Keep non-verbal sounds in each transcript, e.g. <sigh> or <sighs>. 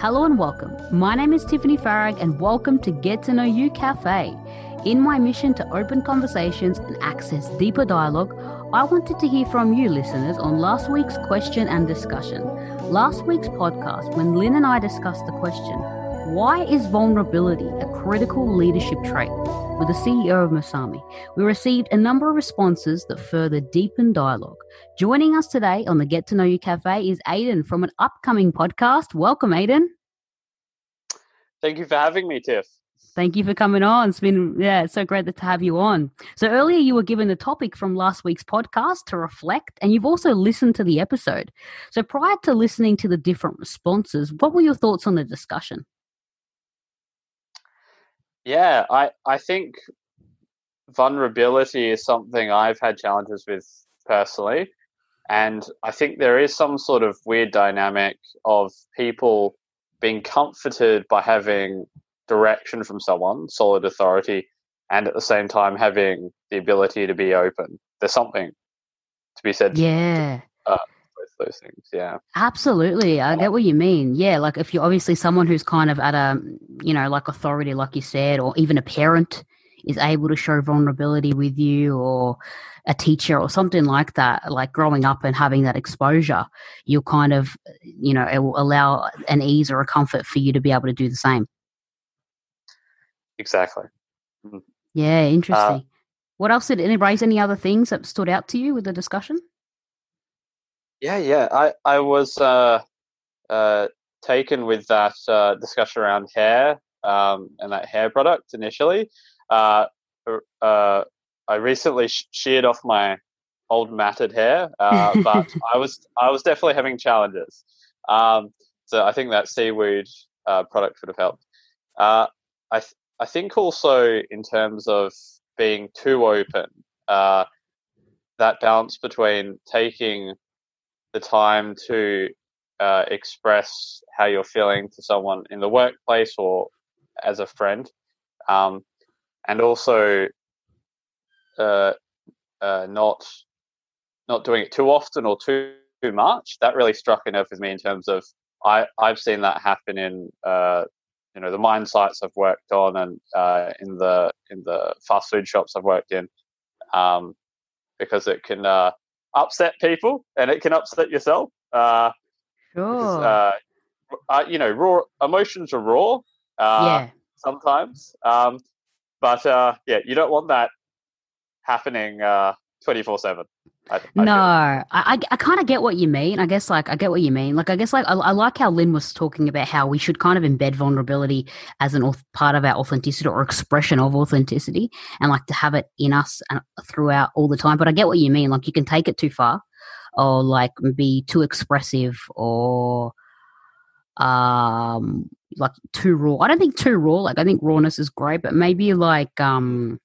Hello and welcome. My name is Tiffany Farag, and welcome to Get to Know You Cafe. In my mission to open conversations and access deeper dialogue, I wanted to hear from you, listeners, on last week's question and discussion. Last week's podcast, when Lynn and I discussed the question, why is vulnerability a critical leadership trait? With the CEO of Masami, we received a number of responses that further deepen dialogue. Joining us today on the Get to Know You Cafe is Aidan from an upcoming podcast. Welcome, Aidan. Thank you for having me, Tiff. Thank you for coming on. It's been, yeah, it's so great to have you on. So, earlier you were given the topic from last week's podcast to reflect, and you've also listened to the episode. So, prior to listening to the different responses, what were your thoughts on the discussion? Yeah, I, I think vulnerability is something I've had challenges with personally. And I think there is some sort of weird dynamic of people being comforted by having direction from someone, solid authority, and at the same time having the ability to be open. There's something to be said. Yeah. To, uh, both those things. Yeah. Absolutely. I get what you mean. Yeah. Like if you're obviously someone who's kind of at a, you know, like authority, like you said, or even a parent is able to show vulnerability with you or a teacher or something like that, like growing up and having that exposure, you'll kind of, you know, it will allow an ease or a comfort for you to be able to do the same. Exactly. Mm-hmm. Yeah, interesting. Uh, what else did it raise any other things that stood out to you with the discussion? Yeah, yeah. I, I was uh, uh, taken with that uh, discussion around hair um, and that hair product initially. Uh, uh, I recently sh- sheared off my old matted hair, uh, <laughs> but I was I was definitely having challenges. Um, so I think that seaweed uh, product would have helped. Uh, I th- I think also in terms of being too open, uh, that balance between taking the time to uh, express how you're feeling to someone in the workplace or as a friend, um, and also uh, uh, not not doing it too often or too, too much. That really struck a nerve with me in terms of I I've seen that happen in uh, you know the mine sites I've worked on and uh, in the in the fast food shops I've worked in, um, because it can uh, upset people and it can upset yourself. Uh, sure. Because, uh, uh, you know, raw emotions are raw. Uh, yeah. Sometimes, um, but uh, yeah, you don't want that happening uh, twenty four seven. I, no, I, I, I kind of get what you mean. I guess like I get what you mean. Like I guess like I, I, like how Lynn was talking about how we should kind of embed vulnerability as an part of our authenticity or expression of authenticity, and like to have it in us and throughout all the time. But I get what you mean. Like you can take it too far, or like be too expressive, or um like too raw. I don't think too raw. Like I think rawness is great, but maybe like um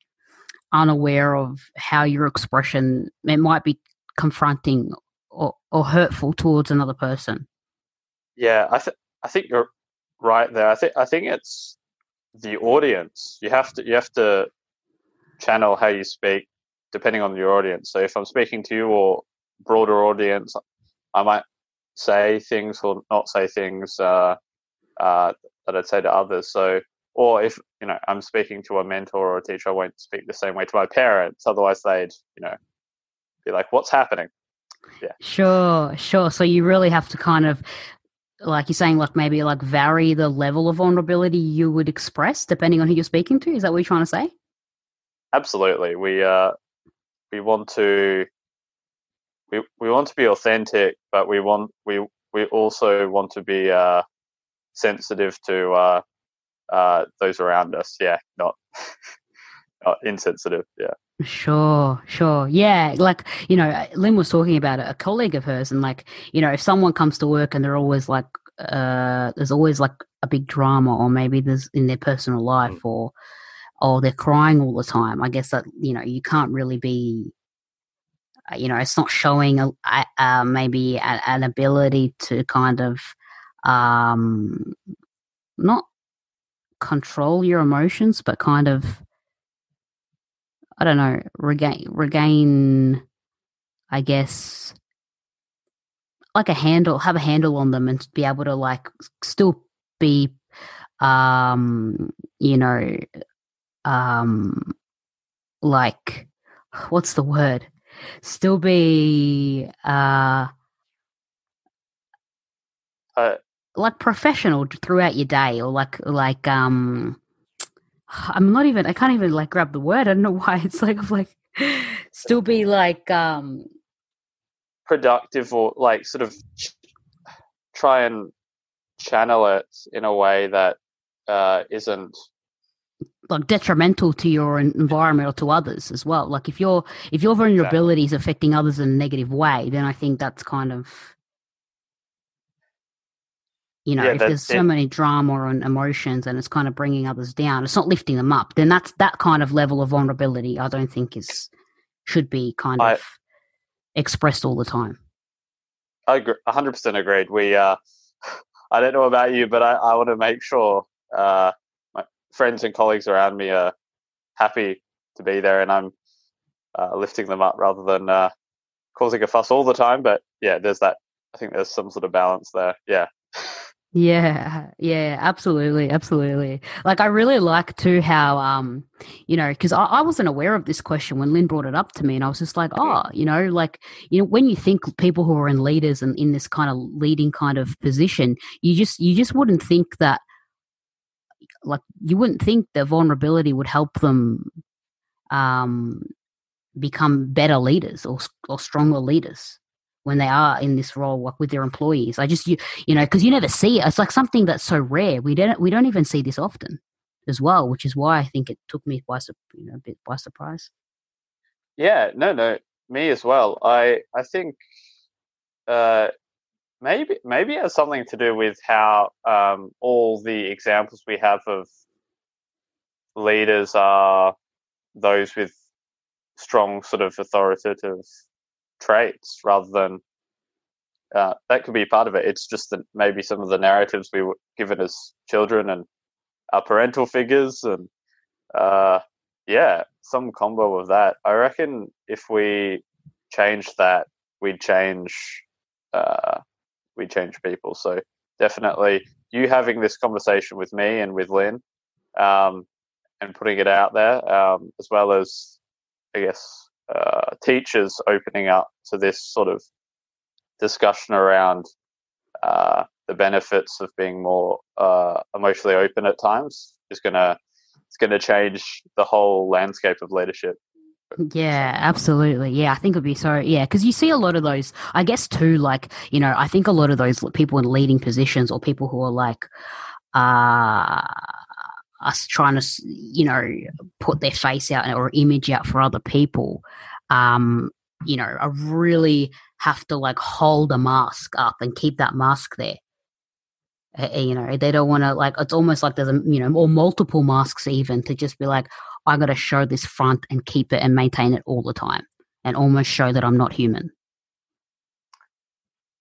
unaware of how your expression it might be confronting or, or hurtful towards another person. Yeah, I think I think you're right there. I think I think it's the audience. You have to you have to channel how you speak depending on your audience. So if I'm speaking to you or broader audience, I might say things or not say things uh, uh, that I'd say to others. So or if you know I'm speaking to a mentor or a teacher, I won't speak the same way to my parents. Otherwise, they'd you know be like, "What's happening?" Yeah. Sure, sure. So you really have to kind of, like you're saying, like maybe like vary the level of vulnerability you would express depending on who you're speaking to. Is that what you're trying to say? Absolutely. We uh we want to we we want to be authentic, but we want we we also want to be uh sensitive to uh uh, those around us. Yeah, not, <laughs> not insensitive. Yeah. Sure, sure. Yeah, like, you know, Lynn was talking about a colleague of hers, and like, you know, if someone comes to work and they're always like, uh, there's always like a big drama, or maybe there's in their personal life, mm. or, or they're crying all the time, I guess that, you know, you can't really be, you know, it's not showing a, uh, maybe a, an ability to kind of, um, not control your emotions, but kind of, I don't know, regain, regain, I guess, like a handle, have a handle on them and be able to like still be, um, you know, um, like, what's the word? Still be, uh, uh like professional throughout your day or like like um I'm not even I can't even like grab the word. I don't know <laughs> why it's like like still be like um productive or like sort of try and channel it in a way that uh isn't like detrimental to your environment or to others as well. Like if your if your vulnerability exactly. is affecting others in a negative way, then I think that's kind of you know, yeah, if there's so it. many drama and emotions and it's kind of bringing others down, it's not lifting them up. Then that's that kind of level of vulnerability. I don't think is should be kind I, of expressed all the time. I agree, 100% agreed. We, uh, <sighs> I don't know about you, but I, I want to make sure uh, friends and colleagues around me are happy to be there, and I'm uh, lifting them up rather than uh, causing a fuss all the time. But yeah, there's that. I think there's some sort of balance there. Yeah. Yeah, yeah, absolutely, absolutely. Like I really like too how um, you know, because I, I, wasn't aware of this question when Lynn brought it up to me, and I was just like, oh, you know, like you know, when you think people who are in leaders and in this kind of leading kind of position, you just you just wouldn't think that, like, you wouldn't think that vulnerability would help them, um, become better leaders or or stronger leaders when they are in this role like with their employees. I just you you know because you never see it. It's like something that's so rare. We don't we don't even see this often as well which is why i think it took me by you know a bit by surprise. Yeah no no me as well. I i think uh maybe maybe it has something to do with how um all the examples we have of leaders are those with strong sort of authoritative traits rather than uh, that could be part of it. It's just that maybe some of the narratives we were given as children and our parental figures, and uh, yeah, some combo of that. I reckon if we change that, we'd change uh, we'd change people. So definitely, you having this conversation with me and with Lynn, um, and putting it out there, um, as well as I guess uh, teachers opening up to this sort of discussion around uh, the benefits of being more uh, emotionally open at times is gonna it's gonna change the whole landscape of leadership. Yeah, absolutely. Yeah, I think it'd be so. Yeah, because you see a lot of those. I guess too, like you know, I think a lot of those people in leading positions or people who are like, uh us trying to, you know, put their face out or image out for other people, um, you know, I really have to like hold a mask up and keep that mask there. You know, they don't want to like. It's almost like there's a you know, or multiple masks even to just be like, I got to show this front and keep it and maintain it all the time, and almost show that I'm not human.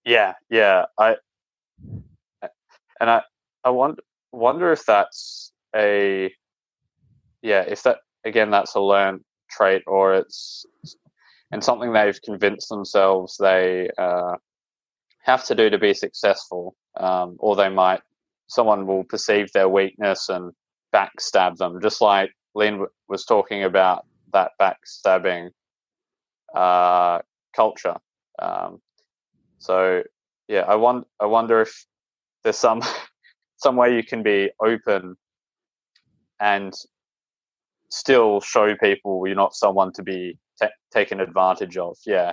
Yeah, yeah, I and I I wonder wonder if that's a yeah if that again that's a learned trait or it's and something they've convinced themselves they uh, have to do to be successful um, or they might someone will perceive their weakness and backstab them just like lynn was talking about that backstabbing uh, culture um, so yeah i want i wonder if there's some <laughs> some way you can be open and still show people you're not someone to be t- taken advantage of. Yeah.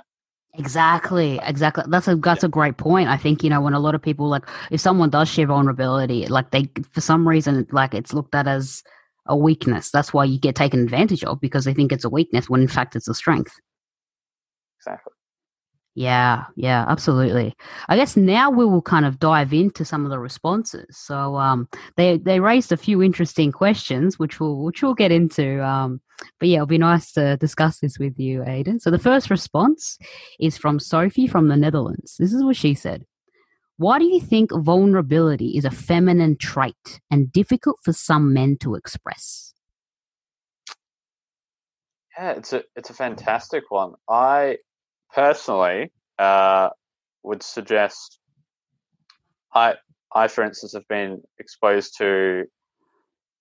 Exactly, exactly. That's a that's yeah. a great point. I think you know when a lot of people like if someone does share vulnerability, like they for some reason like it's looked at as a weakness. That's why you get taken advantage of because they think it's a weakness when in fact it's a strength. Exactly. Yeah, yeah, absolutely. I guess now we will kind of dive into some of the responses. So um, they they raised a few interesting questions, which we'll which we'll get into. Um, but yeah, it'll be nice to discuss this with you, Aidan. So the first response is from Sophie from the Netherlands. This is what she said. Why do you think vulnerability is a feminine trait and difficult for some men to express? Yeah, it's a it's a fantastic one. I personally uh, would suggest I I for instance have been exposed to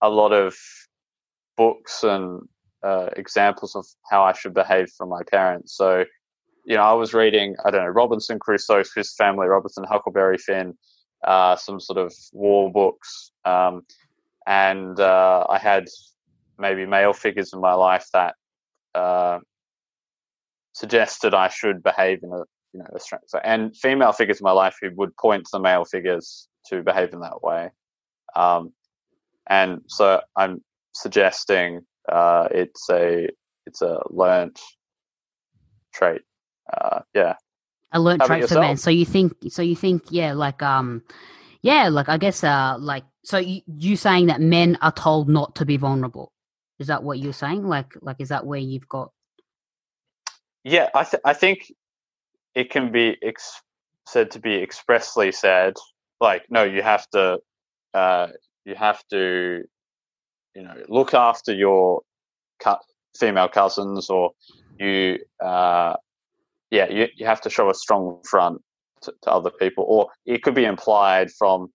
a lot of books and uh, examples of how I should behave from my parents. So, you know, I was reading I don't know Robinson Crusoe, Swiss Family Robinson, Huckleberry Finn, uh, some sort of war books, um, and uh, I had maybe male figures in my life that uh, suggested I should behave in a you know a strength. And female figures in my life who would point the male figures to behave in that way. Um, and so I'm suggesting uh, it's a it's a learnt trait. Uh, yeah, a learnt trait for men. So you think so you think yeah like um yeah like I guess uh like so you, you saying that men are told not to be vulnerable. Is that what you're saying? Like like is that where you've got yeah, I th- I think it can be ex- said to be expressly said. Like, no, you have to, uh, you have to, you know, look after your cu- female cousins, or you, uh, yeah, you you have to show a strong front to, to other people, or it could be implied from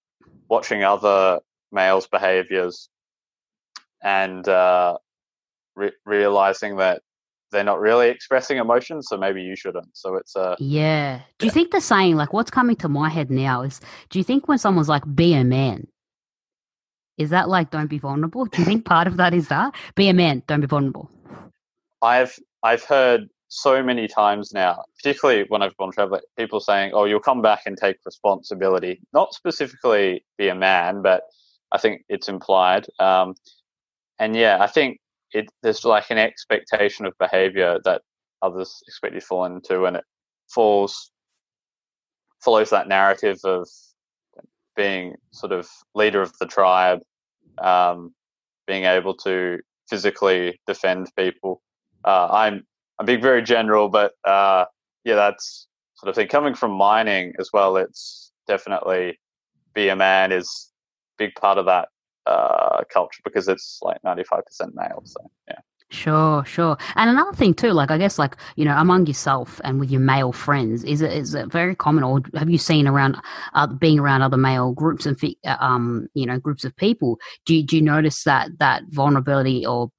watching other males' behaviors and uh, re- realizing that they're not really expressing emotions, so maybe you shouldn't. So it's a uh, yeah. Do you think the saying like what's coming to my head now is do you think when someone's like be a man, is that like don't be vulnerable? Do you think part of that is that be a man, don't be vulnerable? I've I've heard so many times now, particularly when I've gone traveling, people saying, "Oh, you'll come back and take responsibility." Not specifically be a man, but I think it's implied. Um, and yeah, I think it there's like an expectation of behavior that others expect you to fall into, and it falls follows that narrative of being sort of leader of the tribe, um, being able to physically defend people. Uh, I'm I'm being very general, but uh, yeah, that's sort of thing. Coming from mining as well, it's definitely be a man is big part of that uh, culture because it's like 95% male. So, yeah. Sure, sure. And another thing too, like I guess, like you know, among yourself and with your male friends, is it is it very common, or have you seen around uh, being around other male groups and uh, um, you know, groups of people? Do you, do you notice that that vulnerability or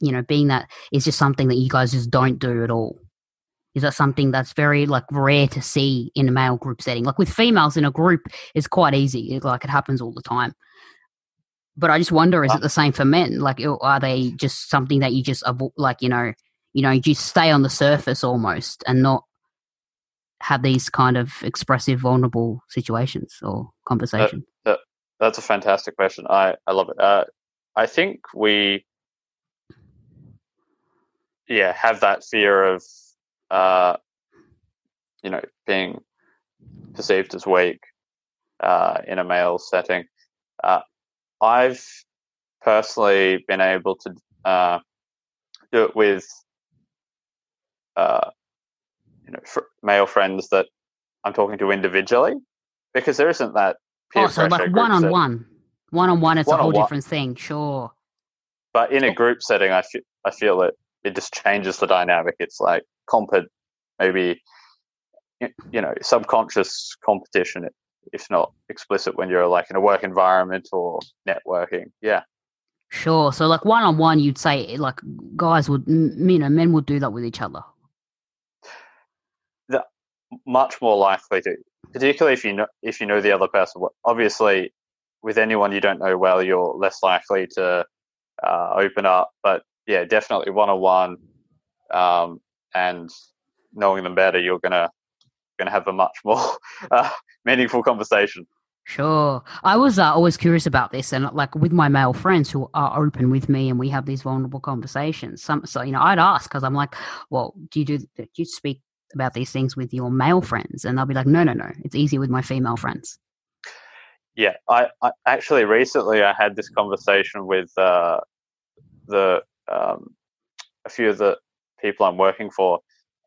you know, being that is just something that you guys just don't do at all? Is that something that's very like rare to see in a male group setting? Like with females in a group, it's quite easy. Like it happens all the time. But I just wonder, is it the same for men? Like, are they just something that you just avoid? like, you know, you know, you stay on the surface almost and not have these kind of expressive, vulnerable situations or conversations? That, that, that's a fantastic question. I I love it. Uh, I think we, yeah, have that fear of, uh, you know, being perceived as weak uh, in a male setting. Uh, I've personally been able to uh, do it with uh, you know fr- male friends that I'm talking to individually because there isn't that peer oh, so like one on one, one on one, it's a whole different thing. Sure, but in a group setting, I feel I feel that it just changes the dynamic. It's like compet, maybe you know subconscious competition if not explicit when you're like in a work environment or networking. Yeah. Sure. So like one on one, you'd say like guys would, you know, men would do that with each other. The, much more likely to, particularly if you know if you know the other person. Obviously, with anyone you don't know well, you're less likely to uh, open up. But yeah, definitely one on one, and knowing them better, you're gonna going to have a much more <laughs> uh, meaningful conversation. Sure. I was uh, always curious about this, and like with my male friends who are open with me, and we have these vulnerable conversations. Some, so you know, I'd ask because I'm like, "Well, do you do, do you speak about these things with your male friends?" And they'll be like, "No, no, no. It's easy with my female friends." Yeah, I, I actually recently I had this conversation with uh, the um, a few of the people I'm working for,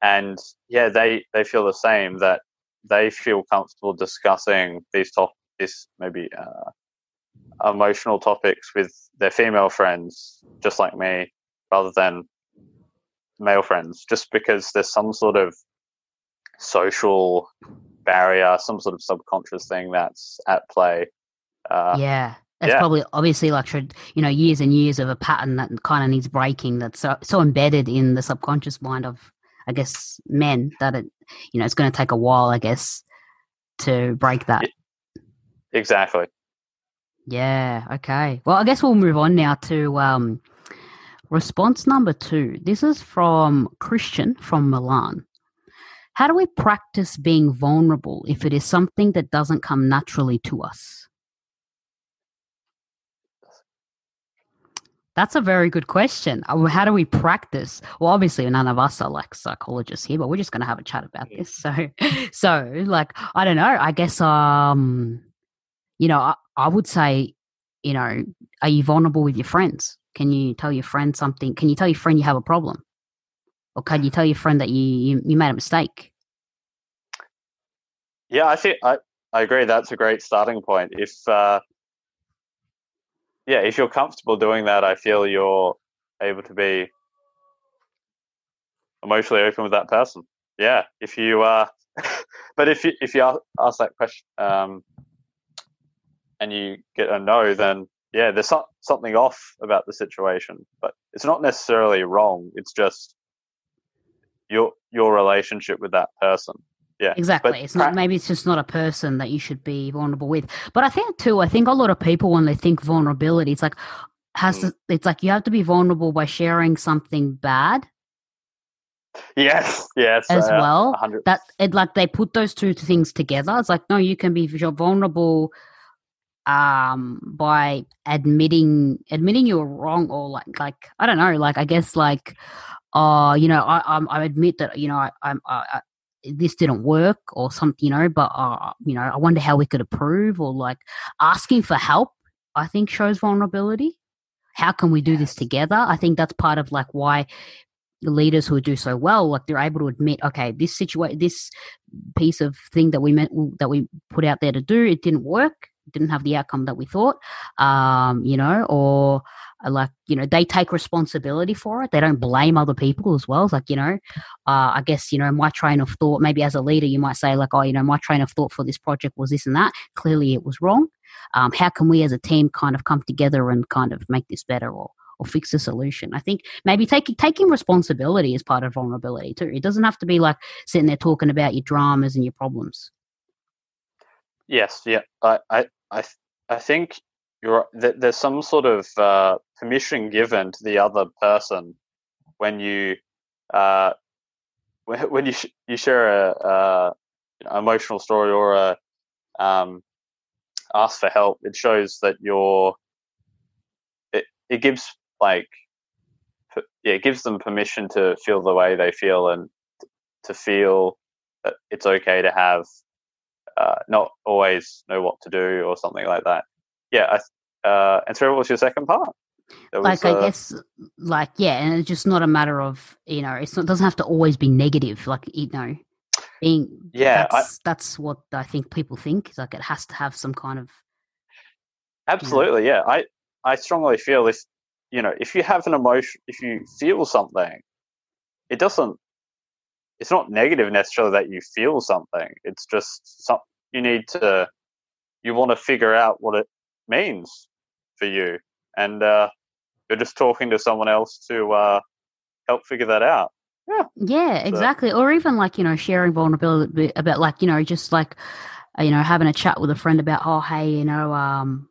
and yeah, they they feel the same that they feel comfortable discussing these top this maybe uh, emotional topics with their female friends, just like me, rather than male friends, just because there's some sort of social barrier, some sort of subconscious thing that's at play. Uh, yeah. That's yeah. probably obviously like you know years and years of a pattern that kind of needs breaking. That's so, so embedded in the subconscious mind of I guess men that it you know it's going to take a while I guess to break that. Exactly. Yeah. Okay. Well, I guess we'll move on now to um, response number two. This is from Christian from Milan. How do we practice being vulnerable if it is something that doesn't come naturally to us? That's a very good question. Uh, how do we practice? Well, obviously, none of us are like psychologists here, but we're just going to have a chat about this. <laughs> So, so like, I don't know. I guess, um, you know, I, I would say, you know, are you vulnerable with your friends? Can you tell your friend something? Can you tell your friend you have a problem, or can you tell your friend that you you, you made a mistake? Yeah, I think I I agree. That's a great starting point. If uh, yeah, if you're comfortable doing that, I feel you're able to be emotionally open with that person. Yeah, if you uh, <laughs> but if you if you ask that question um, and you get a no, then yeah, there's some, something off about the situation. But it's not necessarily wrong. It's just your your relationship with that person yeah exactly it's not maybe it's just not a person that you should be vulnerable with but i think too i think a lot of people when they think vulnerability it's like has mm. to, it's like you have to be vulnerable by sharing something bad yes yes as uh, well 100. that it like they put those two things together it's like no you can be vulnerable um by admitting admitting you're wrong or like like i don't know like i guess like uh you know i i, I admit that you know i i'm I, this didn't work or something, you know, but, uh, you know, I wonder how we could improve or like asking for help, I think shows vulnerability. How can we do yes. this together? I think that's part of like why the leaders who do so well, like they're able to admit, okay, this situation, this piece of thing that we meant that we put out there to do, it didn't work, didn't have the outcome that we thought, um, you know, or like you know they take responsibility for it they don't blame other people as well it's like you know uh, i guess you know my train of thought maybe as a leader you might say like oh you know my train of thought for this project was this and that clearly it was wrong um, how can we as a team kind of come together and kind of make this better or or fix the solution. I think maybe taking taking responsibility is part of vulnerability too. It doesn't have to be like sitting there talking about your dramas and your problems. Yes, yeah, I I I, I think you're there's some sort of uh, permission given to the other person when you uh, <laughs> when, you sh- you share a, a you know, emotional story or a um, ask for help. It shows that you're it it gives like yeah it gives them permission to feel the way they feel and to feel that it's okay to have uh, not always know what to do or something like that yeah, I, uh, and so what was your second part? Was, like I uh, guess, like yeah, and it's just not a matter of you know, it's not, it doesn't have to always be negative. Like you know, being yeah, that's, I, that's what I think people think. Is like it has to have some kind of absolutely, you know, yeah. I I strongly feel if you know if you have an emotion, if you feel something, it doesn't. It's not negative necessarily that you feel something. It's just some you need to you want to figure out what it means for you, and uh, you're just talking to someone else to uh, help figure that out. Yeah, yeah, exactly. Or even like you know sharing vulnerability about like you know just like uh, you know having a chat with a friend about oh hey you know um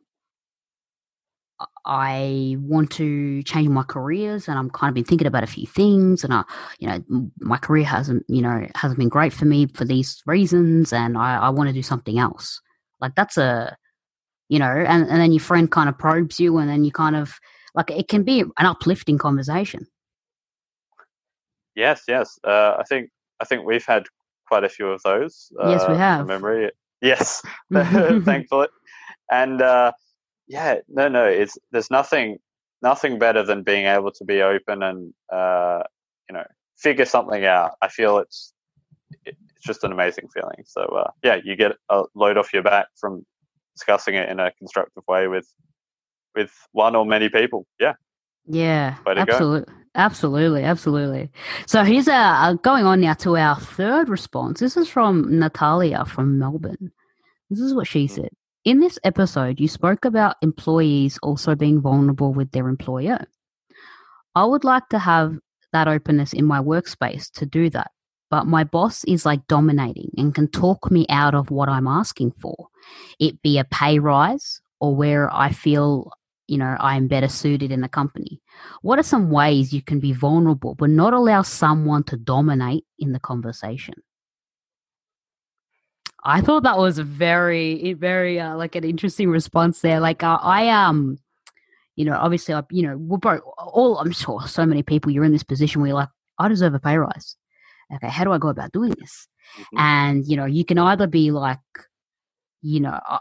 I want to change my careers and I'm kind of been thinking about a few things and I, you know, my career hasn't, you know, hasn't been great for me for these reasons and I, I want to do something else. Like that's a, you know, and, and then your friend kind of probes you and then you kind of, like it can be an uplifting conversation. Yes, yes. Uh, I think I think we've had quite a few of those. Yes, we uh, have. Memory. <laughs> Yes, <laughs> <laughs> thankfully. And uh, yeah, no, no. It's there's nothing nothing better than being able to be open and uh, you know figure something out. I feel it's it's just an amazing feeling. So uh, yeah, you get a load off your back from discussing it in a constructive way with with one or many people. Yeah. Yeah, go. absolutely, absolutely, absolutely. So here's a uh, going on now to our third response. This is from Natalia from Melbourne. This is what she Mm. said. In this episode, you spoke about employees also being vulnerable with their employer. I would like to have that openness in my workspace to do that, but my boss is like dominating and can talk me out of what I'm asking for. It be a pay rise or where I feel you know, I am better suited in the company. What are some ways you can be vulnerable but not allow someone to dominate in the conversation? I thought that was a very, very uh, like an interesting response there. Like uh, I um, you know, obviously, I, you know, we're both all. I'm sure so many people you're in this position where you're like, I deserve a pay rise. Okay, how do I go about doing this? Mhm. and you know you can either be like you know uh,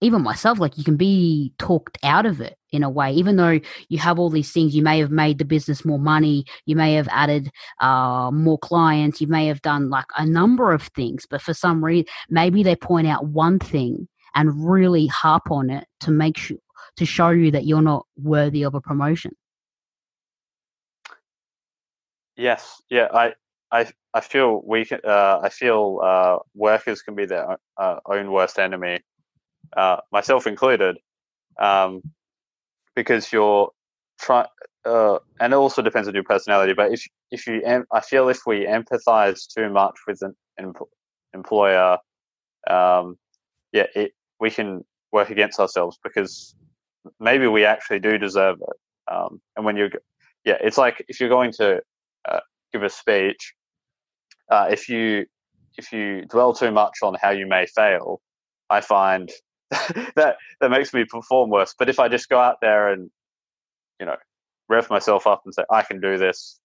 even myself like you can be talked out of it in a way. Even though you have all these things you may have made the business more money you may have added uh, more clients you may have done like a number of things but for some reason maybe they point out one thing and really harp on it to make sure to show you that you're not worthy of a promotion. Yes, yeah, I, I, I feel we uh, I feel uh, workers can be their o- uh, own worst enemy, uh, myself included, um, because you're try, uh, and it also depends on your personality. But if if you, em- I feel if we empathize too much with an em- employer, um, yeah, it we can work against ourselves because maybe we actually do deserve it. Um, and when you're, yeah, it's like if you're going to uh, give a speech, uh, if you if you dwell too much on how you may fail, I find <laughs> that that makes me perform worse. But if I just go out there and you know rev myself up and say I can do this,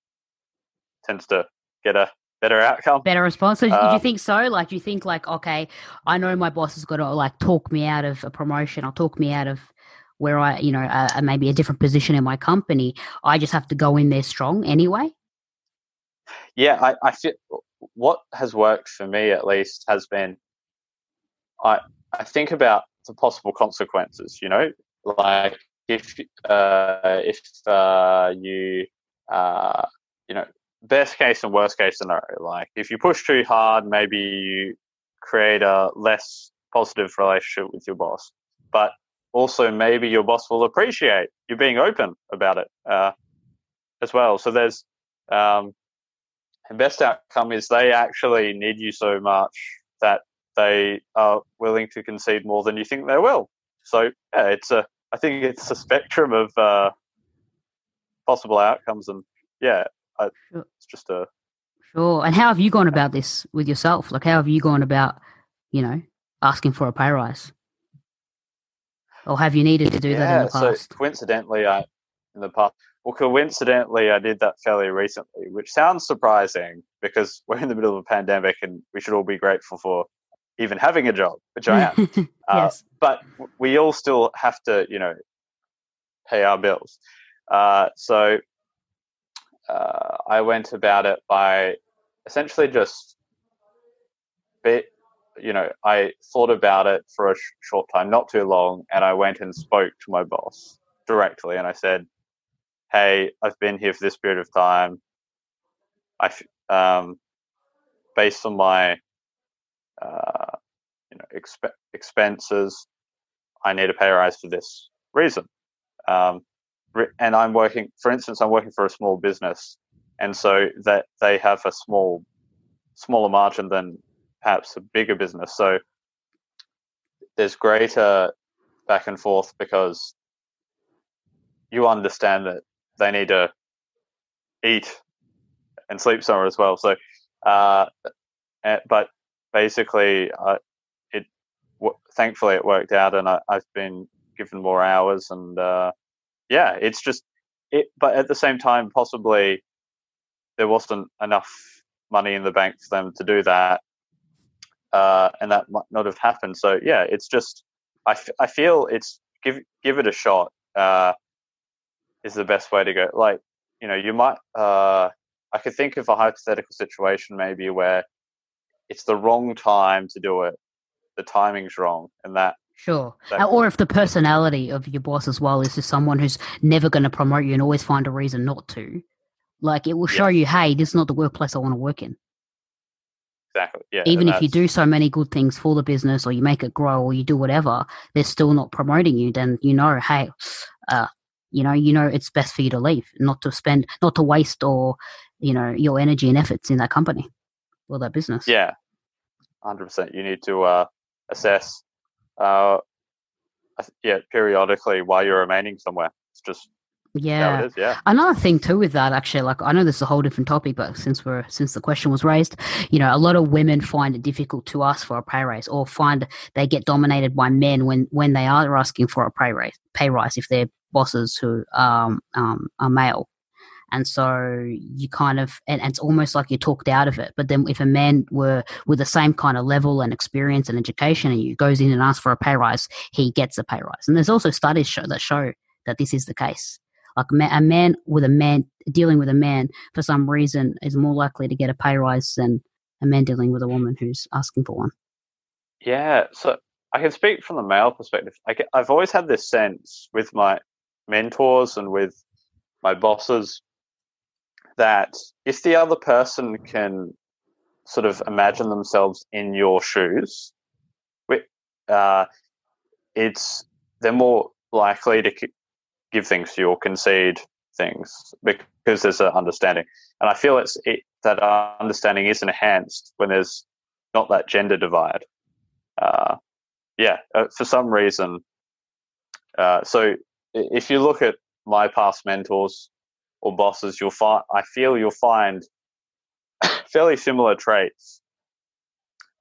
tends to get a better outcome. better response. So, do Uh, you think so? Like, do you think like, okay, I know my boss has got to like talk me out of a promotion or talk me out of where I, you know, uh, maybe a different position in my company. I just have to go in there strong anyway. yeah, I, I feel what has worked for me at least has been I I think about the possible consequences. You know, like if uh, if uh, you uh, you know best case and worst case scenario. Like if you push too hard, maybe you create a less positive relationship with your boss, but also maybe your boss will appreciate you being open about it uh, as well. So there's um, the best outcome is they actually need you so much that they are willing to concede more than you think they will. So yeah, it's a I think it's a spectrum of uh, possible outcomes, and yeah, I, Sure. it's just a Sure. And how have you gone about this with yourself? Like, how have you gone about, you know, asking for a pay rise? Or have you needed to do that in yeah. the So past? coincidentally, I in the past. Well, coincidentally, I did that fairly recently, which sounds surprising because <laughs> we're in the middle of a pandemic and we should all be grateful for even having a job, which I am. <laughs> Uh, yes. but we all still have to, you know, pay our bills. Uh, so uh, I went about it by essentially just, be, you know, I thought about it for a sh- short time, not too long, and I went and spoke to my boss directly, and I said, "Hey, I've been here for this period of time. I, um, based on my, uh, you know, exp- expenses, I need a pay rise for this reason. Um, and I'm working, for instance, I'm working for a small business, and so that they have a small, smaller margin than perhaps a bigger business. So there's greater back and forth because you understand that they need to eat and sleep somewhere as well. So, uh, eh, but basically, uh, it w- thankfully it worked out, and I, have been given more hours, and uh, yeah, it's just it. But at the same time, possibly there wasn't enough money in the bank for them to do that, uh, and that might not have happened. So yeah, it's just I, f- I feel it's give give it a shot uh, is the best way to go. Like you know, you might uh, I could think of a hypothetical situation maybe where it's the wrong time to do it. The timing's wrong, and that Sure. Or if the personality of your boss as well is just someone who's never going to promote you and always find a reason not to, like it will show yeah. you, hey, this is not the workplace I want to work in. Exactly. Yeah. Even if you do so many good things for the business or you make it grow or you do whatever, they're still not promoting you, then you know, hey, uh, you know, you know it's best for you to leave, not to spend not to waste or, you know, your energy and efforts in that company or that business. Yeah. Hundred percent. You need to uh, assess uh, yeah, periodically while you're remaining somewhere. It's just yeah. yeah. Another thing too with that actually, like I know this is a whole different topic, but since we're since the question was raised, you know, a lot of women find it difficult to ask for a pay raise or find they get dominated by men when when they are asking for a pay raise pay rise if they're bosses who um, um are male. And so you kind of, and, and, it's almost like you're talked out of it. But then if a man were with the same kind of level and experience and education and you goes in and asks for a pay rise, he gets a pay rise. And there's also studies show that show that this is the case. Like a man with a man dealing with a man for some reason is more likely to get a pay rise than a man dealing with a woman who's asking for one. Yeah, so I can speak from the male perspective. I have always had this sense with my mentors and with my bosses that if the other person can sort of imagine themselves in your shoes, uh, it's they're more likely to give things to you or concede things because there's an understanding. And I feel it's it, that our understanding is enhanced when there's not that gender divide. Uh, yeah, uh, for some reason. Uh, so if you look at my past mentors or bosses, you'll find I feel you'll find <coughs> fairly similar traits,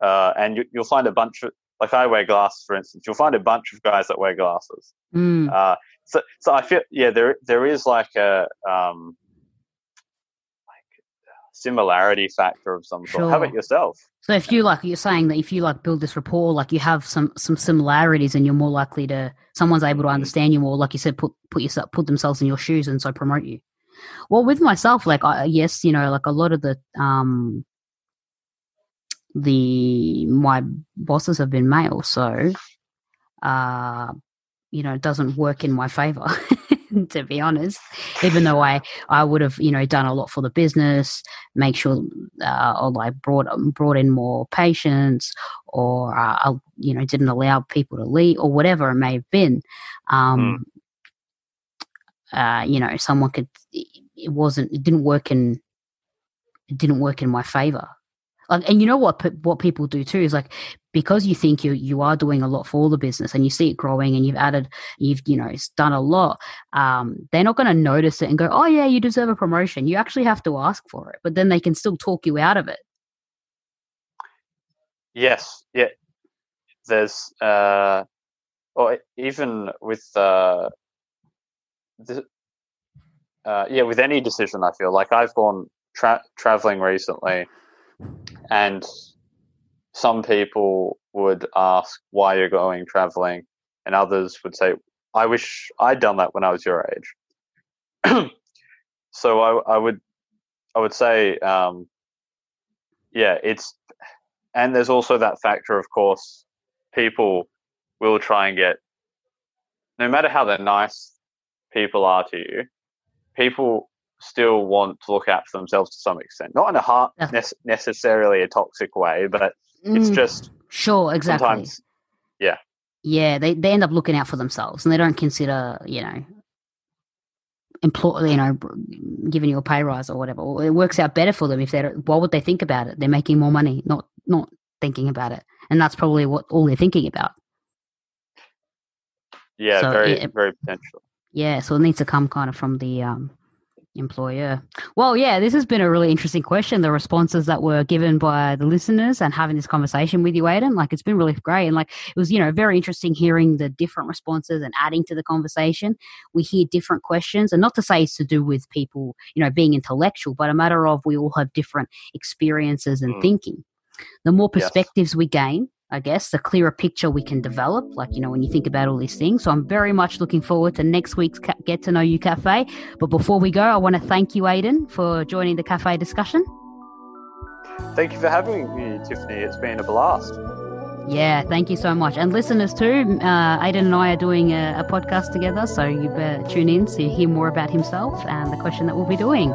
uh, and you, will find a bunch of like I wear glasses, for instance. You'll find a bunch of guys that wear glasses. Mm. Uh, so so I feel yeah there there is like a um like similarity factor of some sort. Sure. How about yourself? So if you like you're saying that if you like build this rapport, like you have some some similarities and you're more likely to someone's able to mm-hmm. understand you more, like you said, put put yourself put themselves in your shoes and so promote you. Well, with myself, like I, yes, you know, like a lot of the um the my bosses have been male, so uh you know, it doesn't work in my favor, <laughs> to be honest. Even though I, I would have, you know, done a lot for the business, make sure, uh, or like brought brought in more patients, or uh, you know, didn't allow people to leave, or whatever it may have been. Um, mm. Uh, you know, someone could. It wasn't. It didn't work in. It didn't work in my favor. Like, and you know what? What people do too is like because you think you you are doing a lot for the business and you see it growing and you've added you've you know it's done a lot um, they're not going to notice it and go oh yeah you deserve a promotion you actually have to ask for it but then they can still talk you out of it yes yeah there's uh or even with uh, uh yeah with any decision i feel like i've gone tra- traveling recently and some people would ask why you're going traveling, and others would say, I wish I'd done that when I was your age. <clears throat> so I, I, would I would say, um, yeah, it's and there's also that factor, of course, people will try and get no matter how they're nice people are to you, people still want to look out for themselves to some extent. Not in a heart yeah. ne- necessarily a toxic way, but mm, it's just sure exactly. Sometimes, yeah, yeah. They they end up looking out for themselves, and they don't consider you know employ you know giving you a pay rise or whatever. It works out better for them if they're. Why would they think about it? They're making more money, not not thinking about it, and that's probably what all they're thinking about. Yeah, so very it, very potential. Yeah, so it needs to come kind of from the um Employer. Well, yeah, this has been a really interesting question. The responses that were given by the listeners and having this conversation with you, Aidan, like it's been really great. And like it was, you know, very interesting hearing the different responses and adding to the conversation. We hear different questions, and not to say it's to do with people, you know, being intellectual, but a matter of we all have different experiences and mm. thinking. The more perspectives yes. we gain, I guess, the clearer picture we can develop, like, you know, when you think about all these things. So I'm very much looking forward to next week's Get to Know You Cafe. But before we go, I want to thank you, Aidan, for joining the cafe discussion. Thank you for having me, Tiffany. It's been a blast. Yeah, thank you so much. And listeners too, uh, Aidan and I are doing a, a podcast together, so you better tune in to hear more about himself and the question that we'll be doing.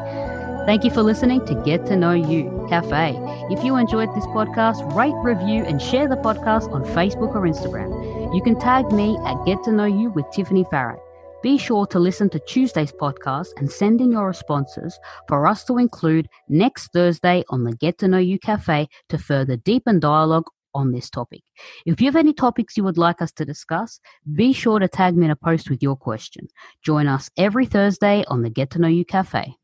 Thank you for listening to Get to Know You Cafe. If you enjoyed this podcast, rate, review, and share the podcast on Facebook or Instagram. You can tag me at Get to Know You with Tiffany Farrag. Be sure to listen to Tuesday's podcast and send in your responses for us to include next Thursday on the Get to Know You Cafe to further deepen dialogue on this topic. If you have any topics you would like us to discuss, be sure to tag me in a post with your question. Join us every Thursday on the Get to Know You Cafe.